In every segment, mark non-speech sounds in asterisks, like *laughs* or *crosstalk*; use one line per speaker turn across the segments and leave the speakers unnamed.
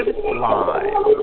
Recorded live.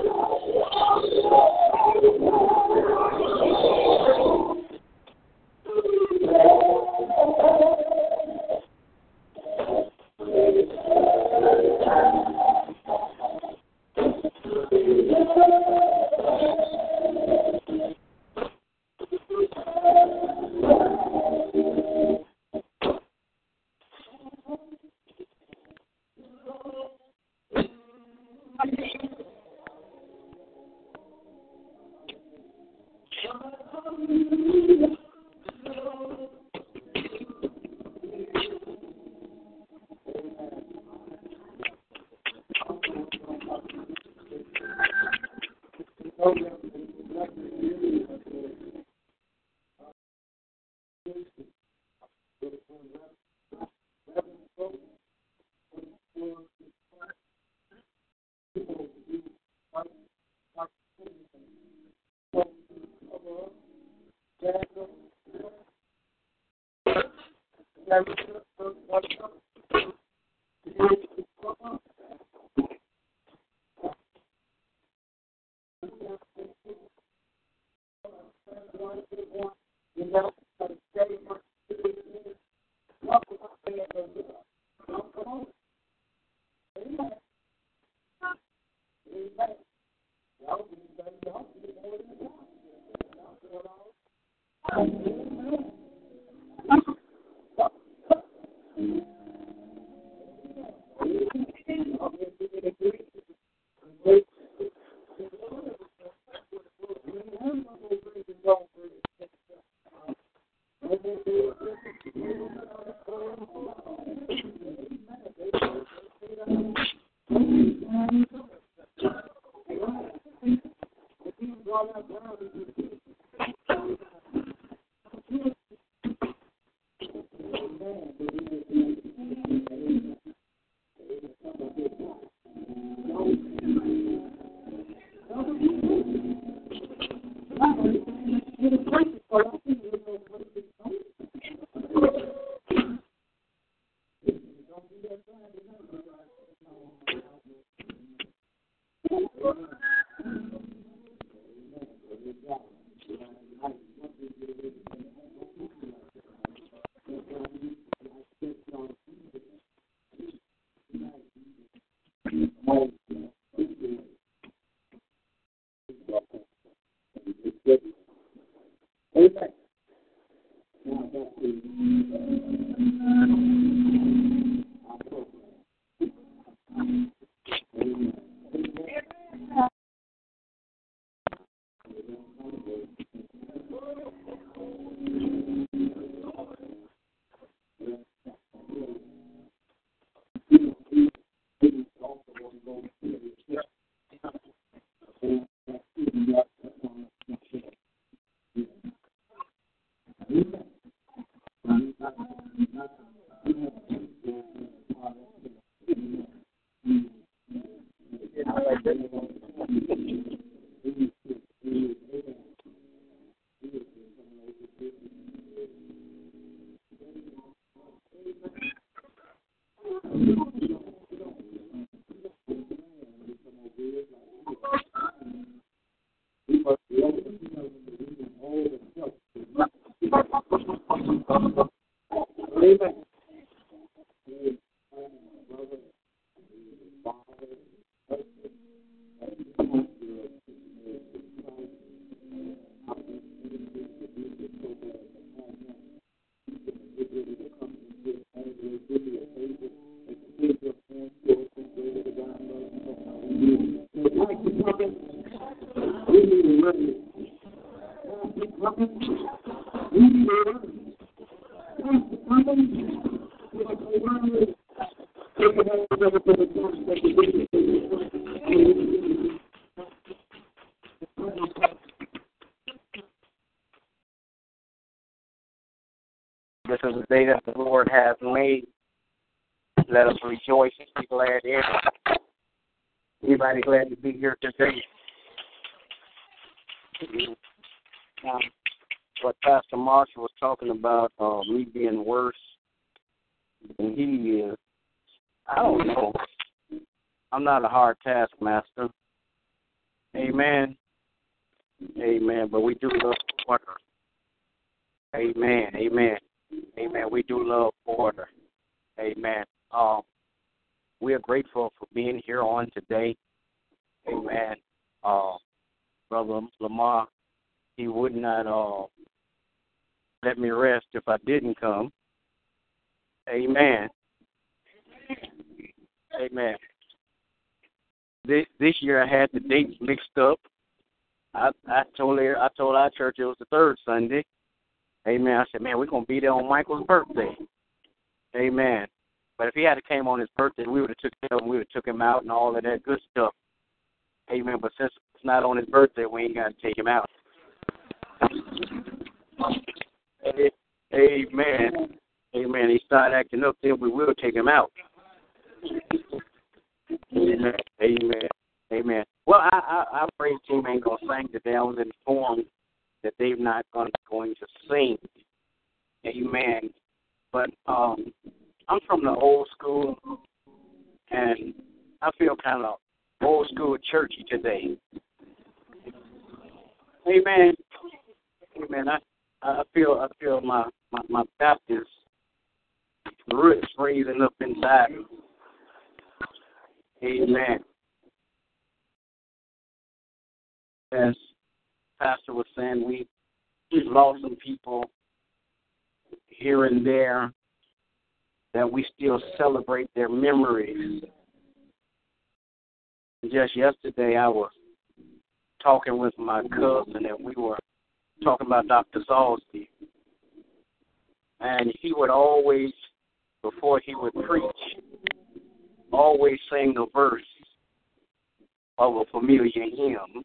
Anybody glad to be here today? Um, what Pastor Marshall was talking about, uh, me being worse than he is. I don't know. I'm not a hard taskmaster. Amen. Amen. But we do love order. Amen. Amen. Amen. We do love order. Amen. Um, we are grateful for being here on today. Amen. Uh, Brother Lamar, he would not uh, let me rest if I didn't come. Amen. Amen. This this year I had the dates mixed up. I I told her I told our church it was the third Sunday. Amen. I said, man, we're gonna be there on Michael's birthday. Amen. But if he had came on his birthday, we would have took him, we would have took him out and all of that good stuff. Amen. But since it's not on his birthday, we ain't got to take him out. Amen. Amen. He started acting up, then we will take him out. Amen. Amen. Amen. Well, I, I, our praise team ain't gonna sing today. I was informed that they're not gonna going to sing. Amen. But um, I'm from the old school, and I feel kind of old school churchy today. Amen. Amen. I I feel I feel my my, my Baptist roots raising up inside. Amen. As Pastor was saying, we we've lost some people here and there that we still celebrate their memories. Just yesterday, I was talking with my cousin, and we were talking about Dr. Salsby. And he would always, before he would preach, always sing a verse of a familiar hymn.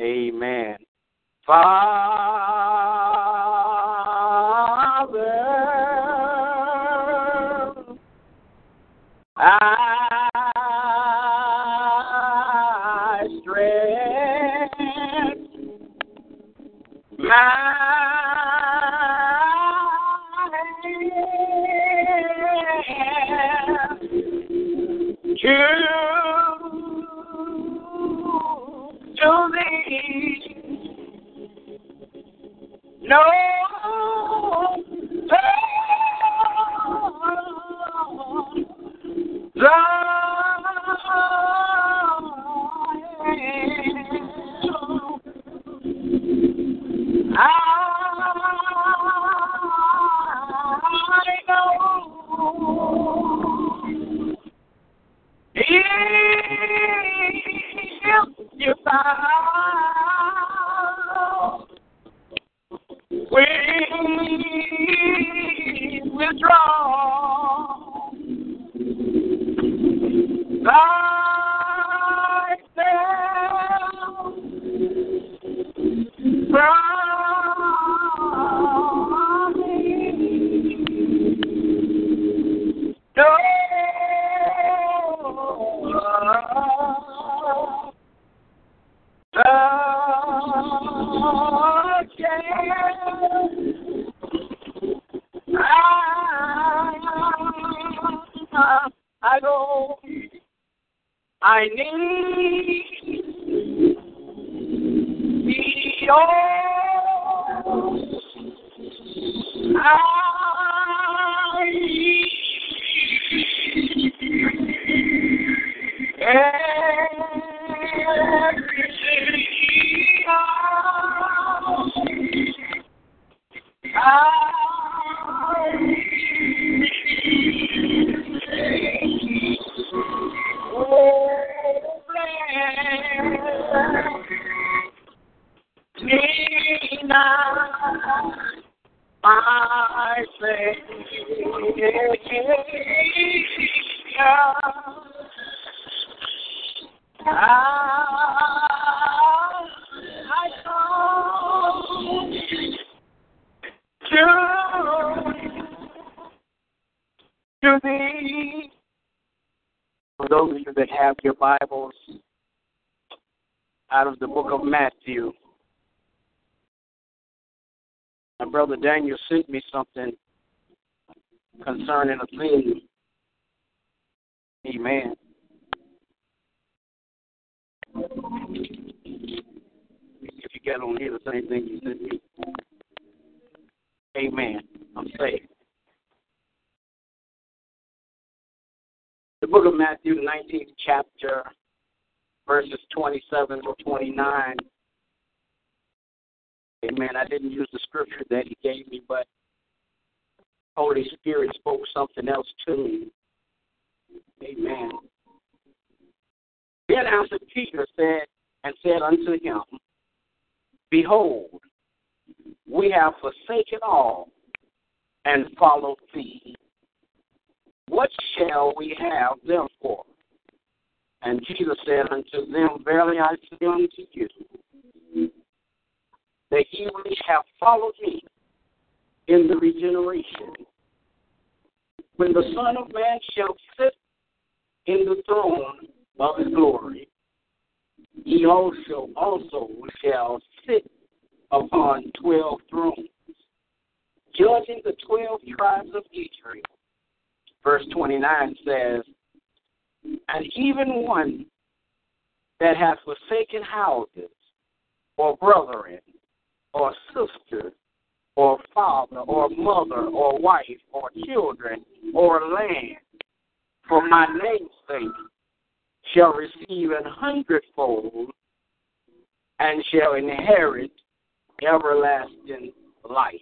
Amen. Father, I No need Daniel sent me something concerning a thing. Amen. If you get on here, the same thing you sent me. Amen. I'm safe. The book of Matthew, 19th chapter, verses 27 to 29. Amen. I didn't use the scripture that he gave me, but Holy Spirit spoke something else to me. Amen. Then answered Peter said and said unto him, Behold, we have forsaken all and followed thee. What shall we have them for? And Jesus said unto them, Verily I say unto you, that ye which have followed me in the regeneration, when the Son of Man shall sit in the throne of his glory, he also also shall sit upon twelve thrones, judging the twelve tribes of Israel. Verse 29 says, And even one that hath forsaken houses, or brethren, or sister, or father, or mother, or wife, or children, or land, for my name's sake, shall receive an hundredfold and shall inherit everlasting life.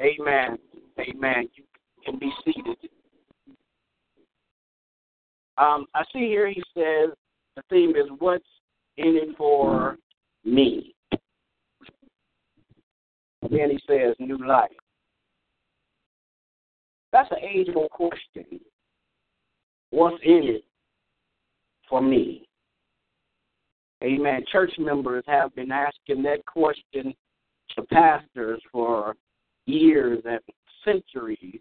Amen. Amen. You can be seated. Um, I see here he says the theme is what's in it for me. Then he says new life. That's an age old question. What's in it for me? Amen. Church members have been asking that question to pastors for years and centuries,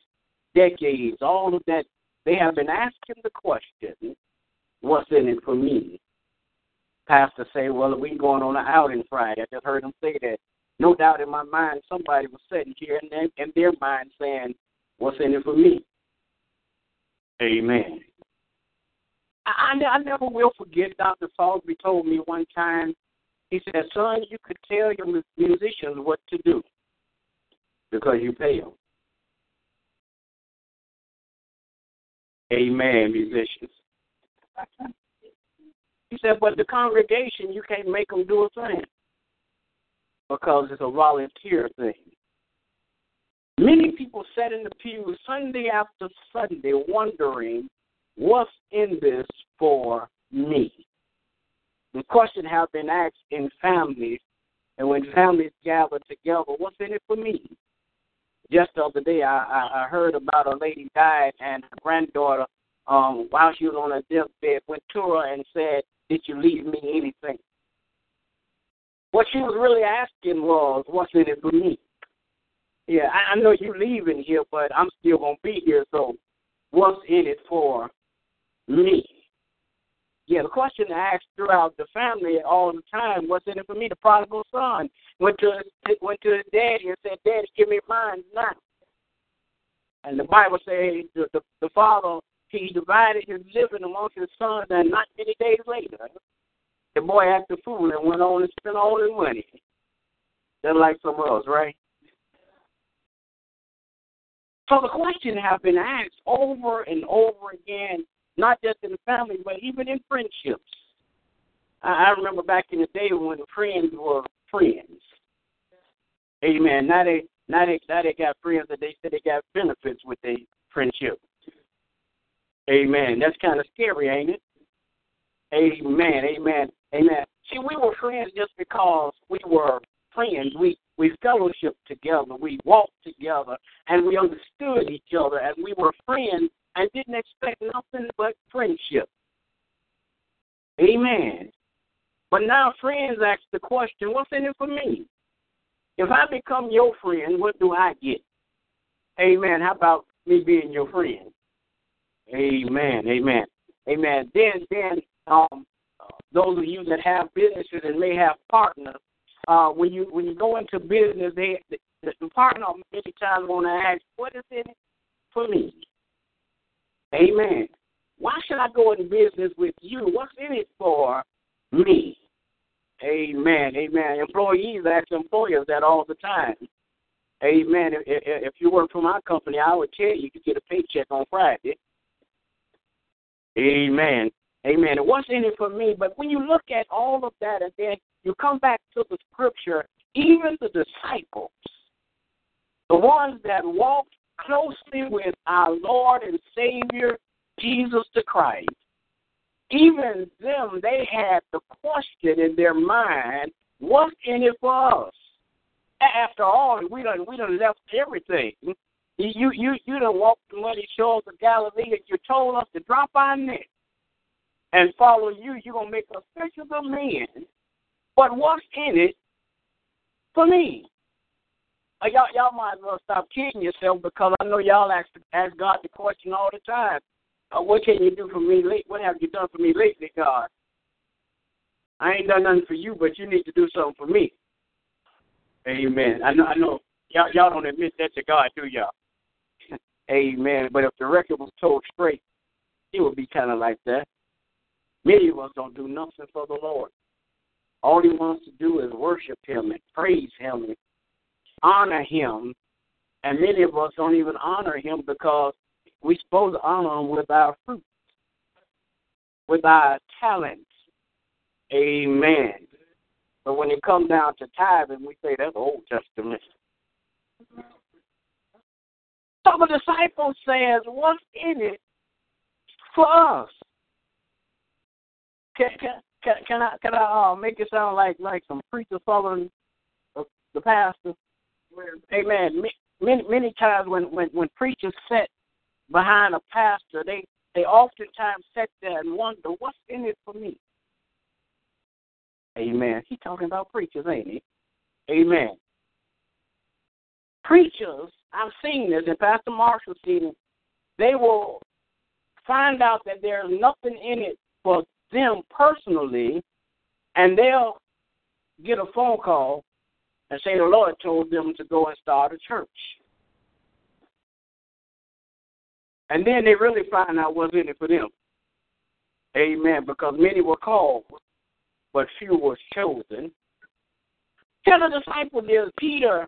decades, all of that. They have been asking the question, what's in it for me? Pastor say, well, we going on an outing Friday. I just heard him say that. No doubt in my mind, somebody was sitting here and in their mind saying, what's in it for me? Amen. I, I, never will forget Dr. Salisbury told me one time, he said, son, you could tell your musicians what to do because you pay them. Amen, musicians. He said, but the congregation, you can't make them do a thing because it's a volunteer thing. Many people sat in the pews Sunday after Sunday wondering what's in this for me? The question has been asked in families, and when families gather together, what's in it for me? Just the other day, I, I, I heard about a lady died, and her granddaughter, um, while she was on her deathbed, went to her and said, "Did you leave me anything?" What she was really asking was, "What's in it for me?" Yeah, I, I know you're leaving here, but I'm still gonna be here. So, what's in it for me. Yeah, the question asked throughout the family all the time, what's in it for me? The prodigal son went to his, went to his daddy and said, Daddy, give me mine now. And the Bible says the, the, the father, he divided his living amongst his sons, and not many days later, the boy acted fool and went on and spent all his money. Just like some of us, right? So the question has been asked over and over again not just in the family, but even in friendships. I, I remember back in the day when friends were friends. Amen. Now they now they now they got friends that they said they got benefits with their friendship. Amen. That's kind of scary, ain't it? Amen. Amen. Amen. See, we were friends just because we were friends. We we fellowship together, we walked together, and we understood each other, and we were friends and didn't expect nothing but friendship. Amen. But now friends ask the question, what's in it for me? If I become your friend, what do I get? Amen. How about me being your friend? Amen. Amen. Amen. Then, then, um, those of you that have businesses and may have partners, uh, when you when you go into business, they the, the partner many times want to ask, "What is in it for me?" Amen. Why should I go in business with you? What's in it for me? Amen. Amen. Employees ask employers that all the time. Amen. If, if you work for my company, I would tell you you get a paycheck on Friday. Amen. Amen. And what's in it for me? But when you look at all of that and then you come back to the scripture, even the disciples, the ones that walked closely with our Lord and Savior, Jesus the Christ, even them, they had the question in their mind, what's in it for us? After all, we done we done left everything. You you you done walked the muddy shores of Galilee and you told us to drop our net and follow you. You're gonna make us fishers of men. But what's in it for me? Uh, y'all y'all might as well stop kidding yourself because I know y'all ask ask God the question all the time. Uh, what can you do for me? What have you done for me lately, God? I ain't done nothing for you, but you need to do something for me. Amen. I know I know y'all y'all don't admit that to God, do y'all? *laughs* Amen. But if the record was told straight, it would be kind of like that. Many of us don't do nothing for the Lord. All he wants to do is worship him and praise him and honor him. And many of us don't even honor him because we're supposed to honor him with our fruit, with our talents. Amen. But when it comes down to tithing, we say that's Old Testament. So the disciples says, what's in it for us? Can, can, can, I can I uh, make it sound like like some preacher following the pastor? Amen. Many many times when when when preachers sit behind a pastor, they they oftentimes sit there and wonder what's in it for me. Amen. He talking about preachers, ain't he? Amen. Preachers, I've seen this, and Pastor Marshall seen it. They will find out that there's nothing in it for them personally, and they'll get a phone call and say the Lord told them to go and start a church. And then they really find out what's in it for them. Amen. Because many were called, but few were chosen. Tell the disciple Peter,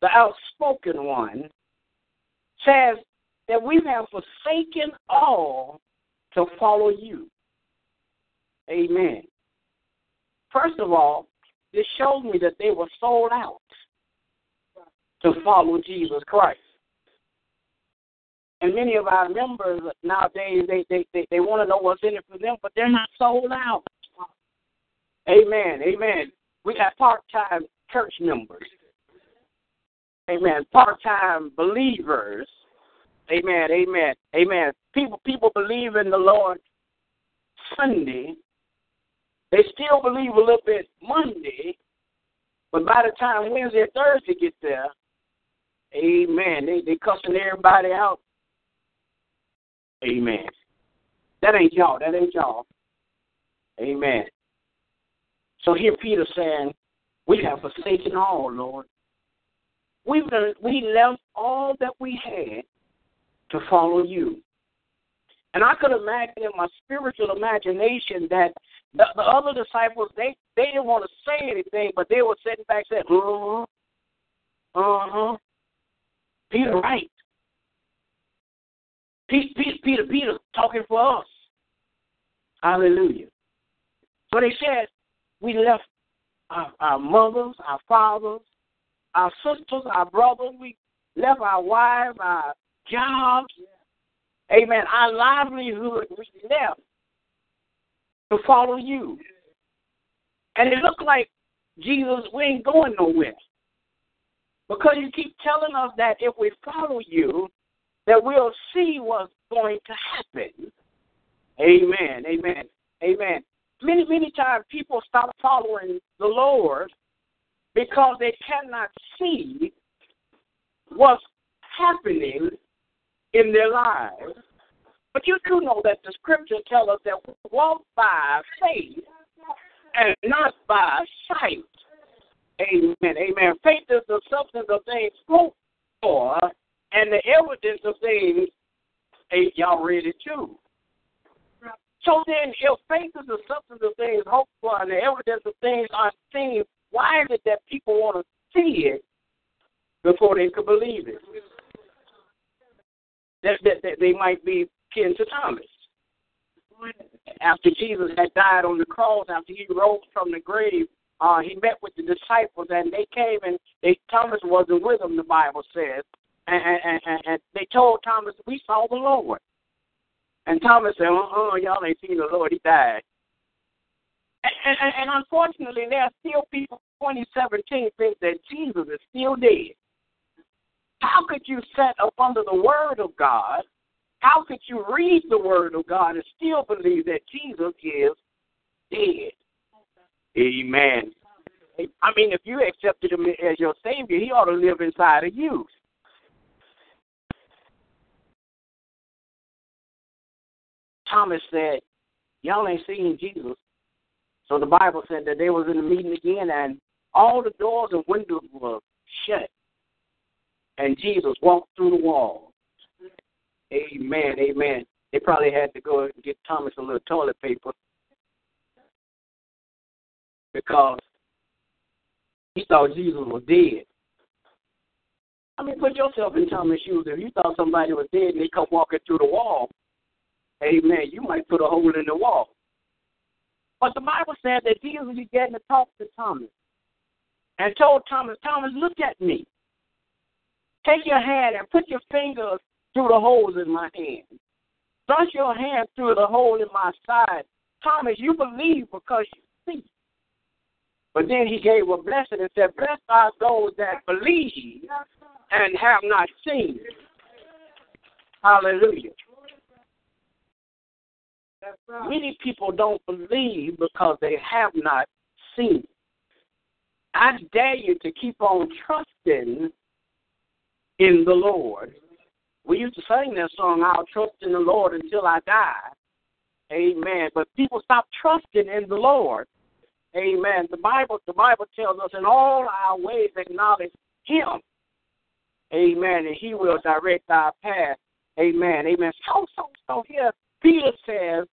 the outspoken one, says that we have forsaken all to follow you. Amen. First of all, this showed me that they were sold out to follow Jesus Christ. And many of our members nowadays, they, they, they, they want to know what's in it for them, but they're not sold out. Amen. Amen. We got part time church members. Amen. Part time believers. Amen. Amen. Amen. People people believe in the Lord Sunday, they still believe a little bit Monday, but by the time Wednesday or Thursday get there, amen, they they cussing everybody out. Amen. That ain't y'all. That ain't y'all. Amen. So here Peter saying, We have forsaken all, Lord. We've we left all that we had to follow you. And I could imagine in my spiritual imagination that the, the other disciples, they, they didn't want to say anything, but they were sitting back saying, uh-huh, uh-huh. Peter right. Peter, Peter, Peter, Peter talking for us. Hallelujah. So they said, we left our, our mothers, our fathers, our sisters, our brothers. We left our wives, our jobs. Amen. Our livelihood we left to follow you. And it looked like Jesus, we ain't going nowhere. Because you keep telling us that if we follow you, that we'll see what's going to happen. Amen. Amen. Amen. Many, many times people stop following the Lord because they cannot see what's happening in their lives. But you do know that the scripture tells us that we walk by faith and not by sight. Amen. Amen. Faith is the substance of things hoped for and the evidence of things. Y'all ready too. So then, if faith is the substance of things hoped for and the evidence of things unseen, why is it that people want to see it before they could believe it? That, that, that they might be kin to Thomas. After Jesus had died on the cross, after he rose from the grave, uh, he met with the disciples, and they came and they Thomas wasn't with them. The Bible says, and, and, and, and they told Thomas, "We saw the Lord." And Thomas said, "Uh, uh y'all ain't seen the Lord. He died." And, and, and unfortunately, there are still people 2017 think that Jesus is still dead. How could you set up under the Word of God? How could you read the Word of God and still believe that Jesus is dead? Amen. I mean, if you accepted Him as your Savior, He ought to live inside of you. Thomas said, Y'all ain't seen Jesus. So the Bible said that they was in the meeting again and all the doors and windows were shut. And Jesus walked through the wall. Amen, amen. They probably had to go and get Thomas a little toilet paper because he thought Jesus was dead. I mean, put yourself in Thomas' shoes. If you thought somebody was dead and they come walking through the wall, amen, you might put a hole in the wall. But the Bible said that Jesus began to talk to Thomas and told Thomas, Thomas, look at me. Take your hand and put your fingers through the holes in my hand. Thrust your hand through the hole in my side. Thomas, you believe because you see. But then he gave a blessing and said, Blessed are those that believe and have not seen. Hallelujah. Many people don't believe because they have not seen. I dare you to keep on trusting in the Lord. We used to sing that song, I'll trust in the Lord until I die. Amen. But people stop trusting in the Lord. Amen. The Bible the Bible tells us in all our ways acknowledge him. Amen. And he will direct our path. Amen. Amen. So so so here Peter says,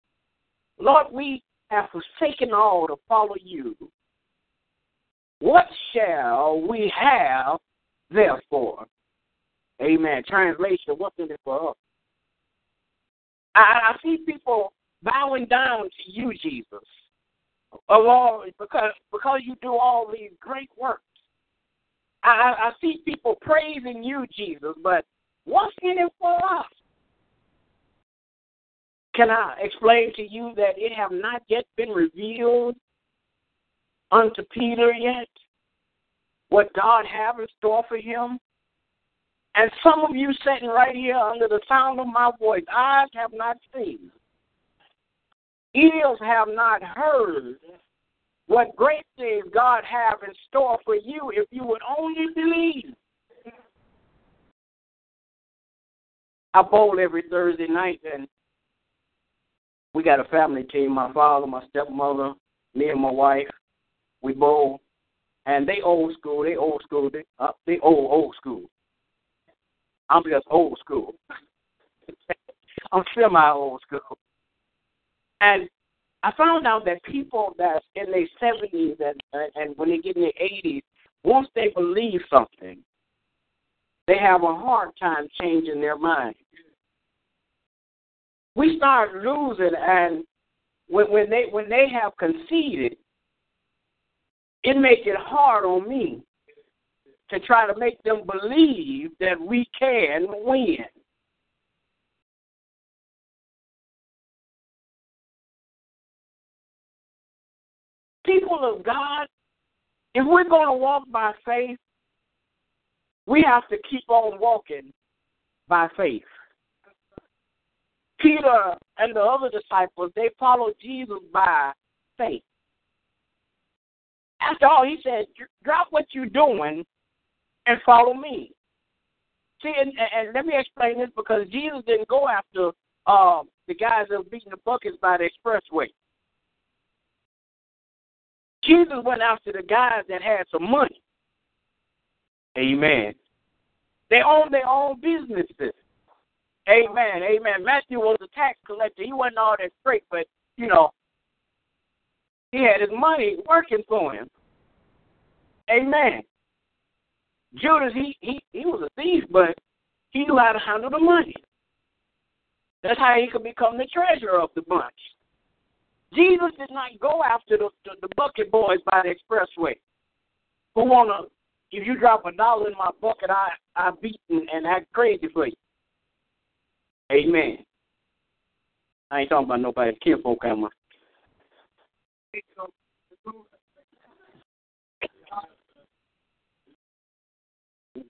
Lord, we have forsaken all to follow you. What shall we have therefore? Amen. Translation, what's in it for us? I, I see people bowing down to you, Jesus, oh, along because because you do all these great works. I, I see people praising you, Jesus, but what's in it for us? Can I explain to you that it have not yet been revealed unto Peter yet what God have in store for him? And some of you sitting right here under the sound of my voice, eyes have not seen, ears have not heard what great things God have in store for you if you would only believe. I bowl every Thursday night, and we got a family team. My father, my stepmother, me, and my wife. We bowl, and they old school. They old school. They uh, they old old school. I'm just old school. *laughs* I'm semi old school. And I found out that people that's in their seventies and and when they get in their eighties, once they believe something, they have a hard time changing their mind. We start losing, and when when they when they have conceded, it makes it hard on me to try to make them believe that we can win. People of God, if we're going to walk by faith, we have to keep on walking by faith. Peter and the other disciples, they followed Jesus by faith. After all, he said, drop what you're doing and follow me. See, and, and let me explain this because Jesus didn't go after uh, the guys that were beating the buckets by the expressway. Jesus went after the guys that had some money. Amen. They owned their own businesses. Amen. Amen. Matthew was a tax collector. He wasn't all that straight, but you know, he had his money working for him. Amen. Judas, he he he was a thief, but he knew how to handle the money. That's how he could become the treasurer of the bunch. Jesus did not go after the, the, the bucket boys by the expressway who wanna if you drop a dollar in my bucket, I I beat and, and act crazy for you. Amen. I ain't talking about nobody's kinfolk, am I?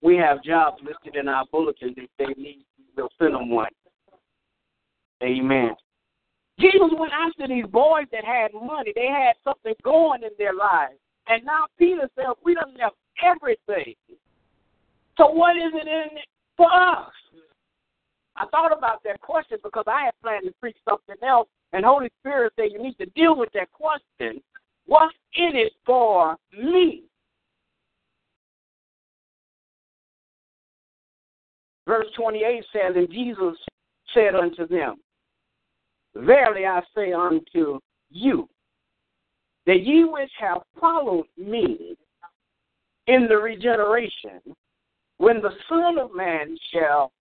We have jobs listed in our bulletin if they need, we'll send them one. Amen. Jesus went after these boys that had money. They had something going in their lives. And now Peter said, we don't have everything. So what is it in it for us? I thought about that question because I had planned to preach something else, and Holy Spirit said you need to deal with that question. What's in it for me? Verse 28 says, And Jesus said unto them, Verily I say unto you, that ye which have followed me in the regeneration, when the Son of Man shall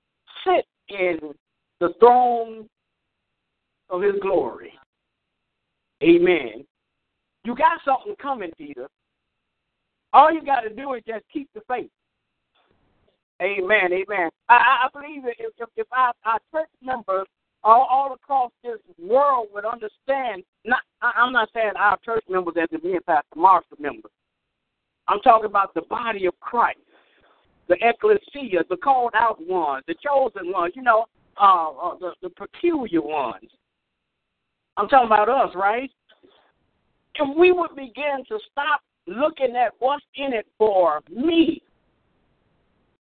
sit in the throne of his glory. Amen. You got something coming, Peter. All you got to do is just keep the faith. Amen. Amen. I, I believe if, if, if our, our church members all, all across this world would understand, not, I, I'm not saying our church members as the me and Pastor Marshall members. I'm talking about the body of Christ, the ecclesia, the called out ones, the chosen ones, you know, uh, uh, the, the peculiar ones. I'm talking about us, right? If we would begin to stop looking at what's in it for me,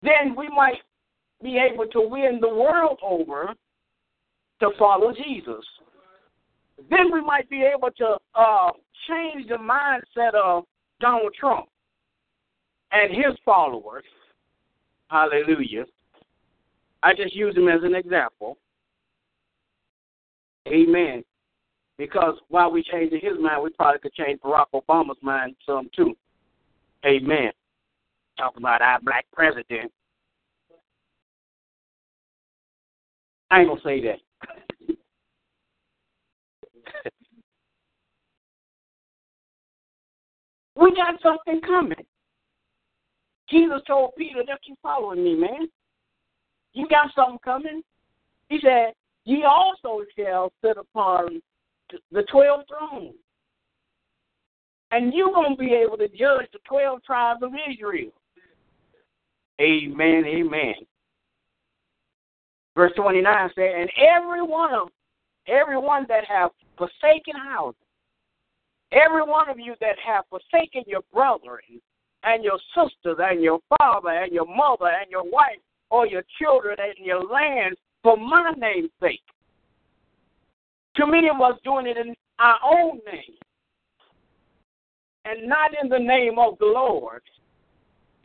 then we might be able to win the world over to follow Jesus. Then we might be able to uh, change the mindset of Donald Trump and his followers. Hallelujah. I just use him as an example. Amen. Because while we're changing his mind, we probably could change Barack Obama's mind some too. Amen. Talk about our black president. I ain't gonna say that. *laughs* we got something coming. Jesus told Peter, "Just you following me, man. You got something coming." He said, "Ye also shall sit upon the twelve thrones, and you're gonna be able to judge the twelve tribes of Israel." Amen. Amen. Verse 29 says, And every one of every one that have forsaken houses, every one of you that have forsaken your brethren and your sisters and your father and your mother and your wife or your children and your land for my name's sake. Too many of us doing it in our own name and not in the name of the Lord.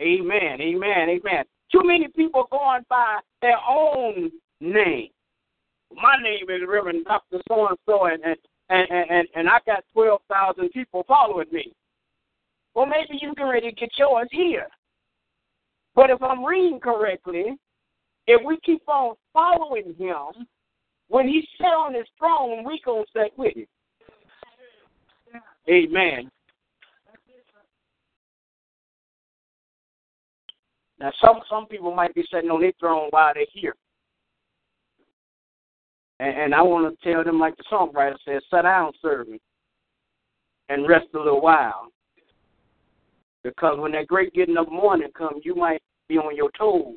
Amen, amen, amen. Too many people going by their own name. My name is Reverend Dr. So and so, and and and and I got twelve thousand people following me. Well, maybe you can to get yours here. But if I'm reading correctly, if we keep on following him, when he sat on his throne, we gonna sit with him. Amen. Now, some some people might be sitting on their throne while they're here. And, and I want to tell them, like the songwriter says, sit down, servant, and rest a little while. Because when that great getting up morning comes, you might be on your toes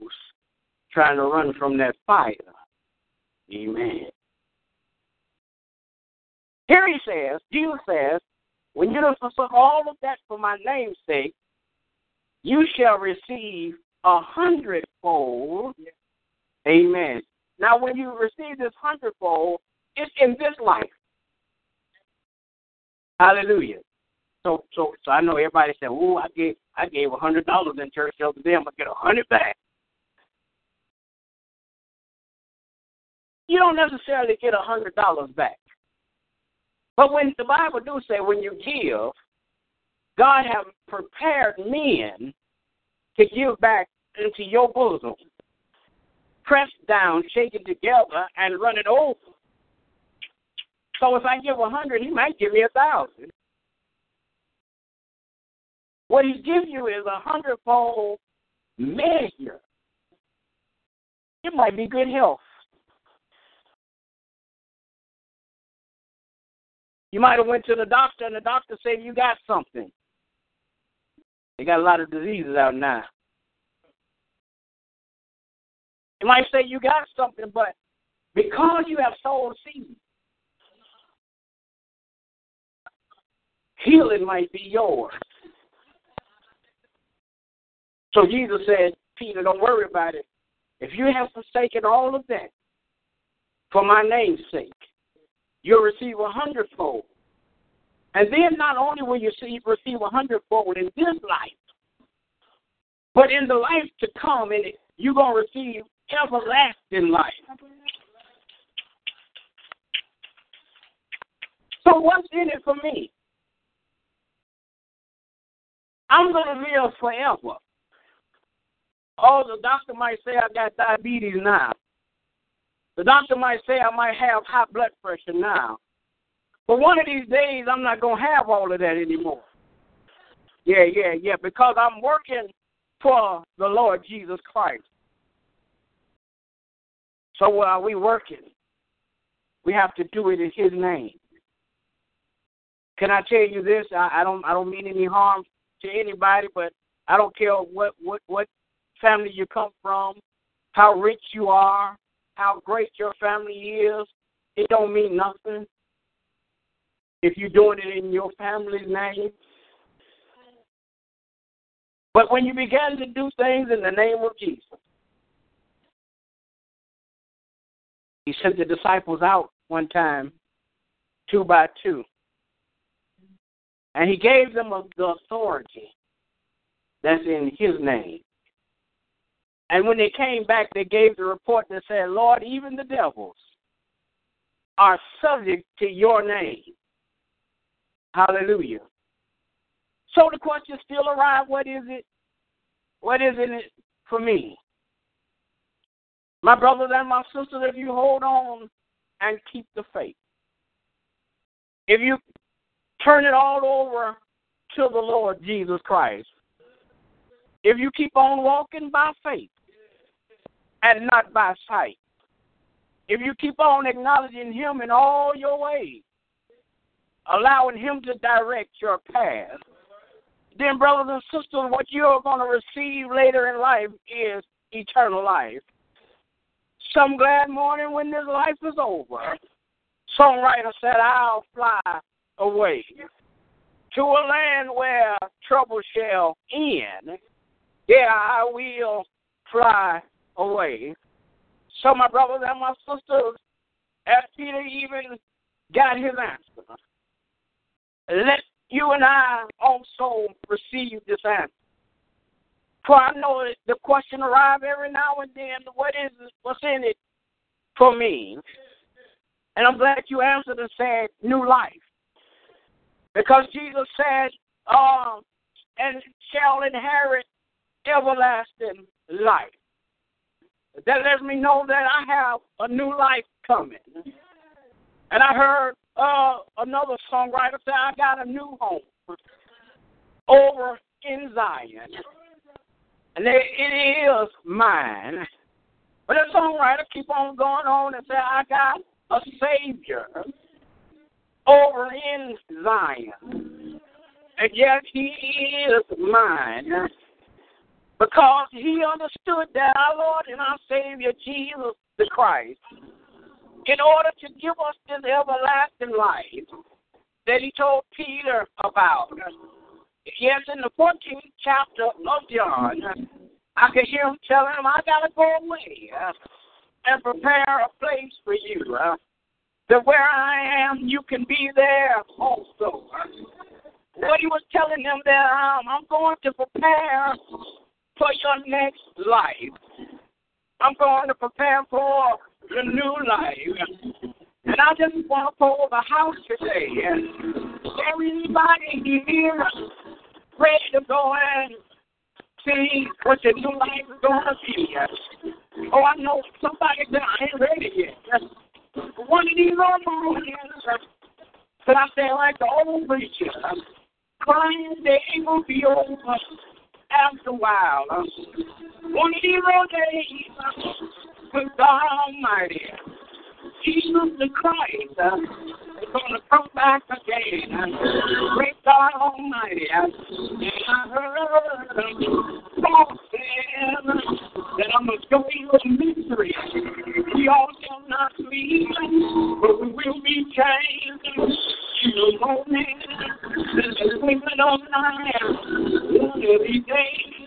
trying to run from that fire. Amen. Here he says, Jesus says, when you fulfill all of that for my name's sake, you shall receive a hundredfold. Amen. Now, when you receive this hundredfold, it's in this life. Hallelujah. So, so, so I know everybody said, "Oh, I gave, I gave a hundred dollars in church the other day. I'm gonna get a hundred back." You don't necessarily get a hundred dollars back. But when the Bible do say when you give, God have prepared men to give back into your bosom, pressed down, shaken together, and run it over. So if I give a hundred, he might give me a thousand. What he's giving you is a hundredfold measure. It might be good health. You might have went to the doctor and the doctor said you got something. They got a lot of diseases out now. You might say you got something, but because you have sown seed, healing might be yours. So Jesus said, Peter, don't worry about it. If you have forsaken all of that for my name's sake, you'll receive a hundredfold. And then not only will you see, receive a hundredfold in this life, but in the life to come, and you're going to receive everlasting life. So what's in it for me? I'm going to live forever. Oh, the doctor might say I got diabetes now. The doctor might say I might have high blood pressure now. But one of these days, I'm not going to have all of that anymore. Yeah, yeah, yeah, because I'm working for the Lord Jesus Christ. So while we working, we have to do it in His name. Can I tell you this? I, I don't. I don't mean any harm to anybody, but I don't care what what what family you come from, how rich you are, how great your family is. It don't mean nothing if you're doing it in your family's name. But when you begin to do things in the name of Jesus, he sent the disciples out one time, two by two. And he gave them the authority that's in his name. And when they came back, they gave the report that said, Lord, even the devils are subject to your name. Hallelujah. So the question still arrives what is it? What is it for me? My brothers and my sisters, if you hold on and keep the faith, if you turn it all over to the Lord Jesus Christ, if you keep on walking by faith and not by sight, if you keep on acknowledging Him in all your ways, allowing Him to direct your path, then, brothers and sisters, what you're going to receive later in life is eternal life. Some glad morning when this life is over, songwriter said, I'll fly away to a land where trouble shall end. Yeah, I will fly away. So, my brothers and my sisters, as Peter even got his answer, let you and I also receive this answer. For I know the question arrives every now and then what is it, what's in it for me? And I'm glad you answered and said new life. Because Jesus said, uh, and shall inherit everlasting life. That lets me know that I have a new life coming. And I heard uh, another songwriter said, I got a new home over in Zion. And it is mine. But the songwriter keep on going on and say, I got a Savior over in Zion. And yes, he is mine. because he understood that our Lord and our Savior Jesus the Christ, in order to give us this everlasting life that he told Peter about. Yes, in the 14th chapter of John, I can hear him telling him, I got to go away and prepare a place for you. That where I am, you can be there also. What he was telling them that um, I'm going to prepare for your next life. I'm going to prepare for the new life. And I just to pull the house today. Everybody here ready to go and see what the new life is going to be. Oh, I know somebody that I ain't ready yet. One of these old but I say like the old preacher, crying going to be over after a while. One of these old days, with God Almighty, Jesus the Christ uh, is going to come back again. Great God Almighty. And I heard Paul said that going to show you a mystery. We all shall not sleep, but we will be changed in the moment. The women of night, one of these days,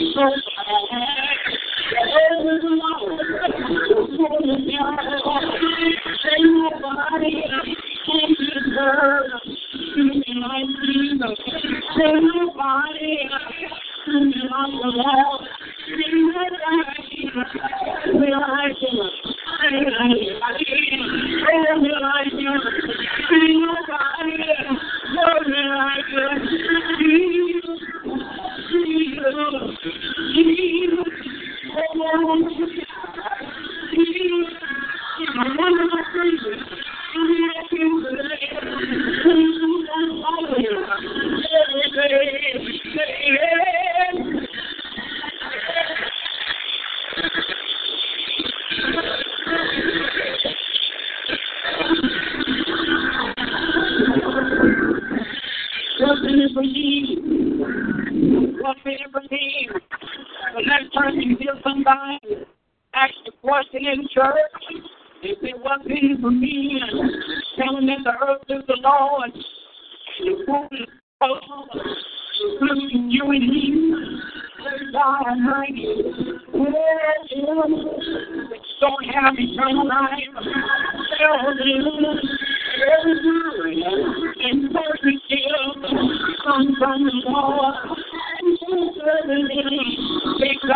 so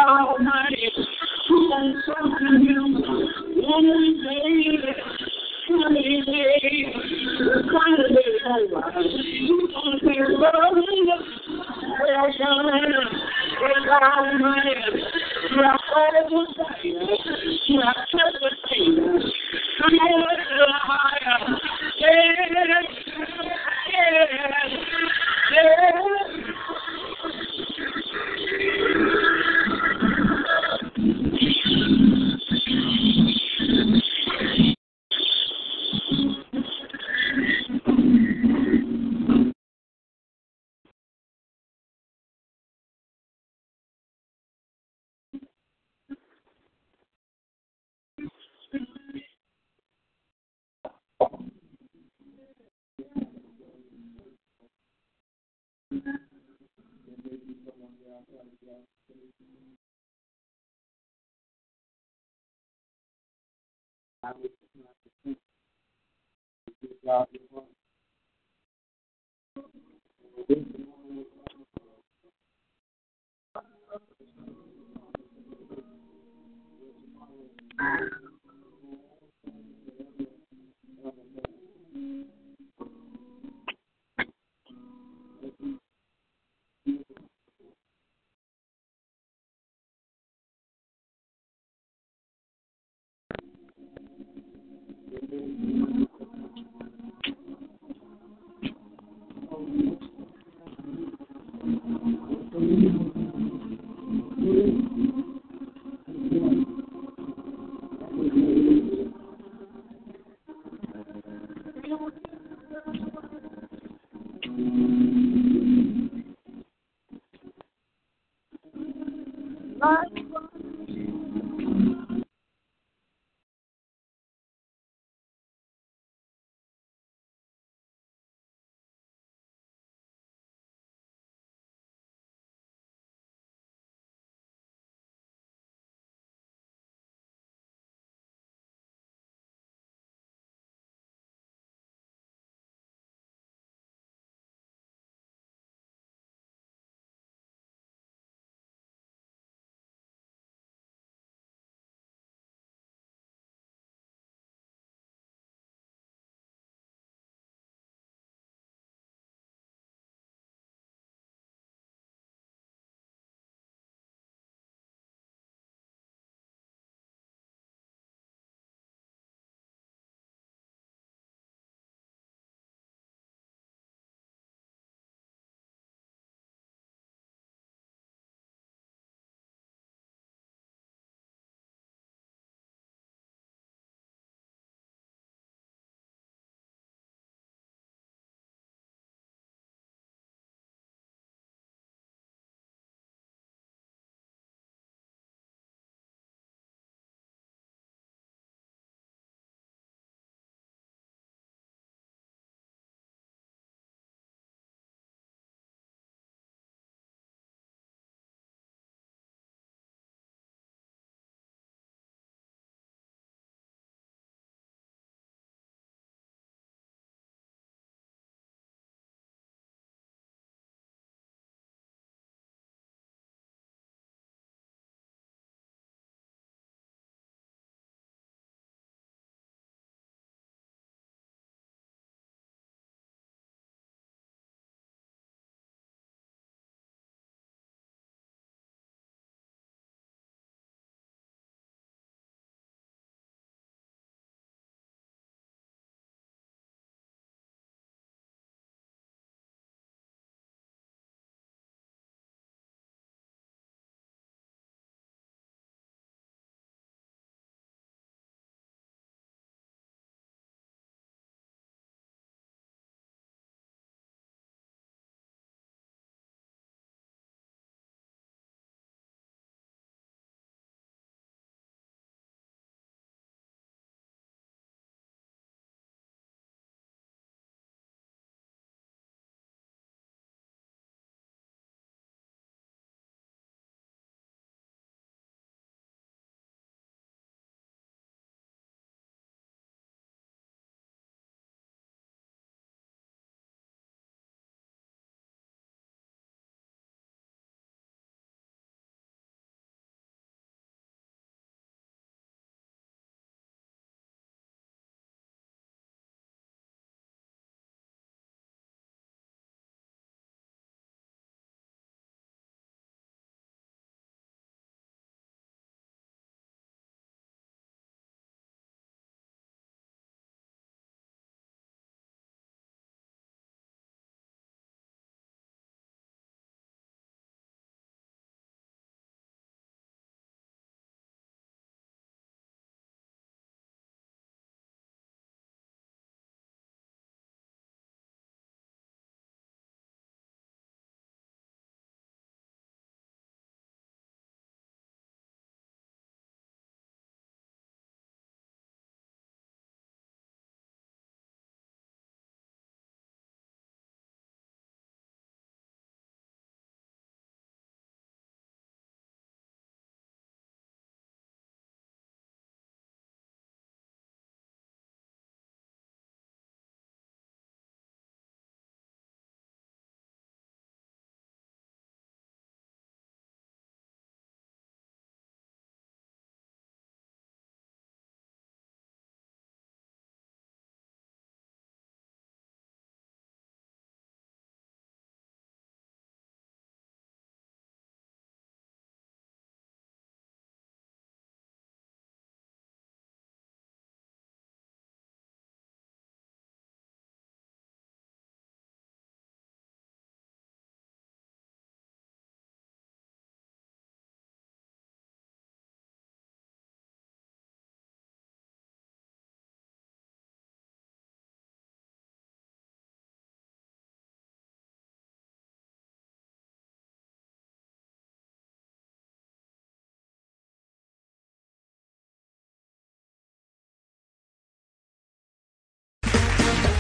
God Almighty,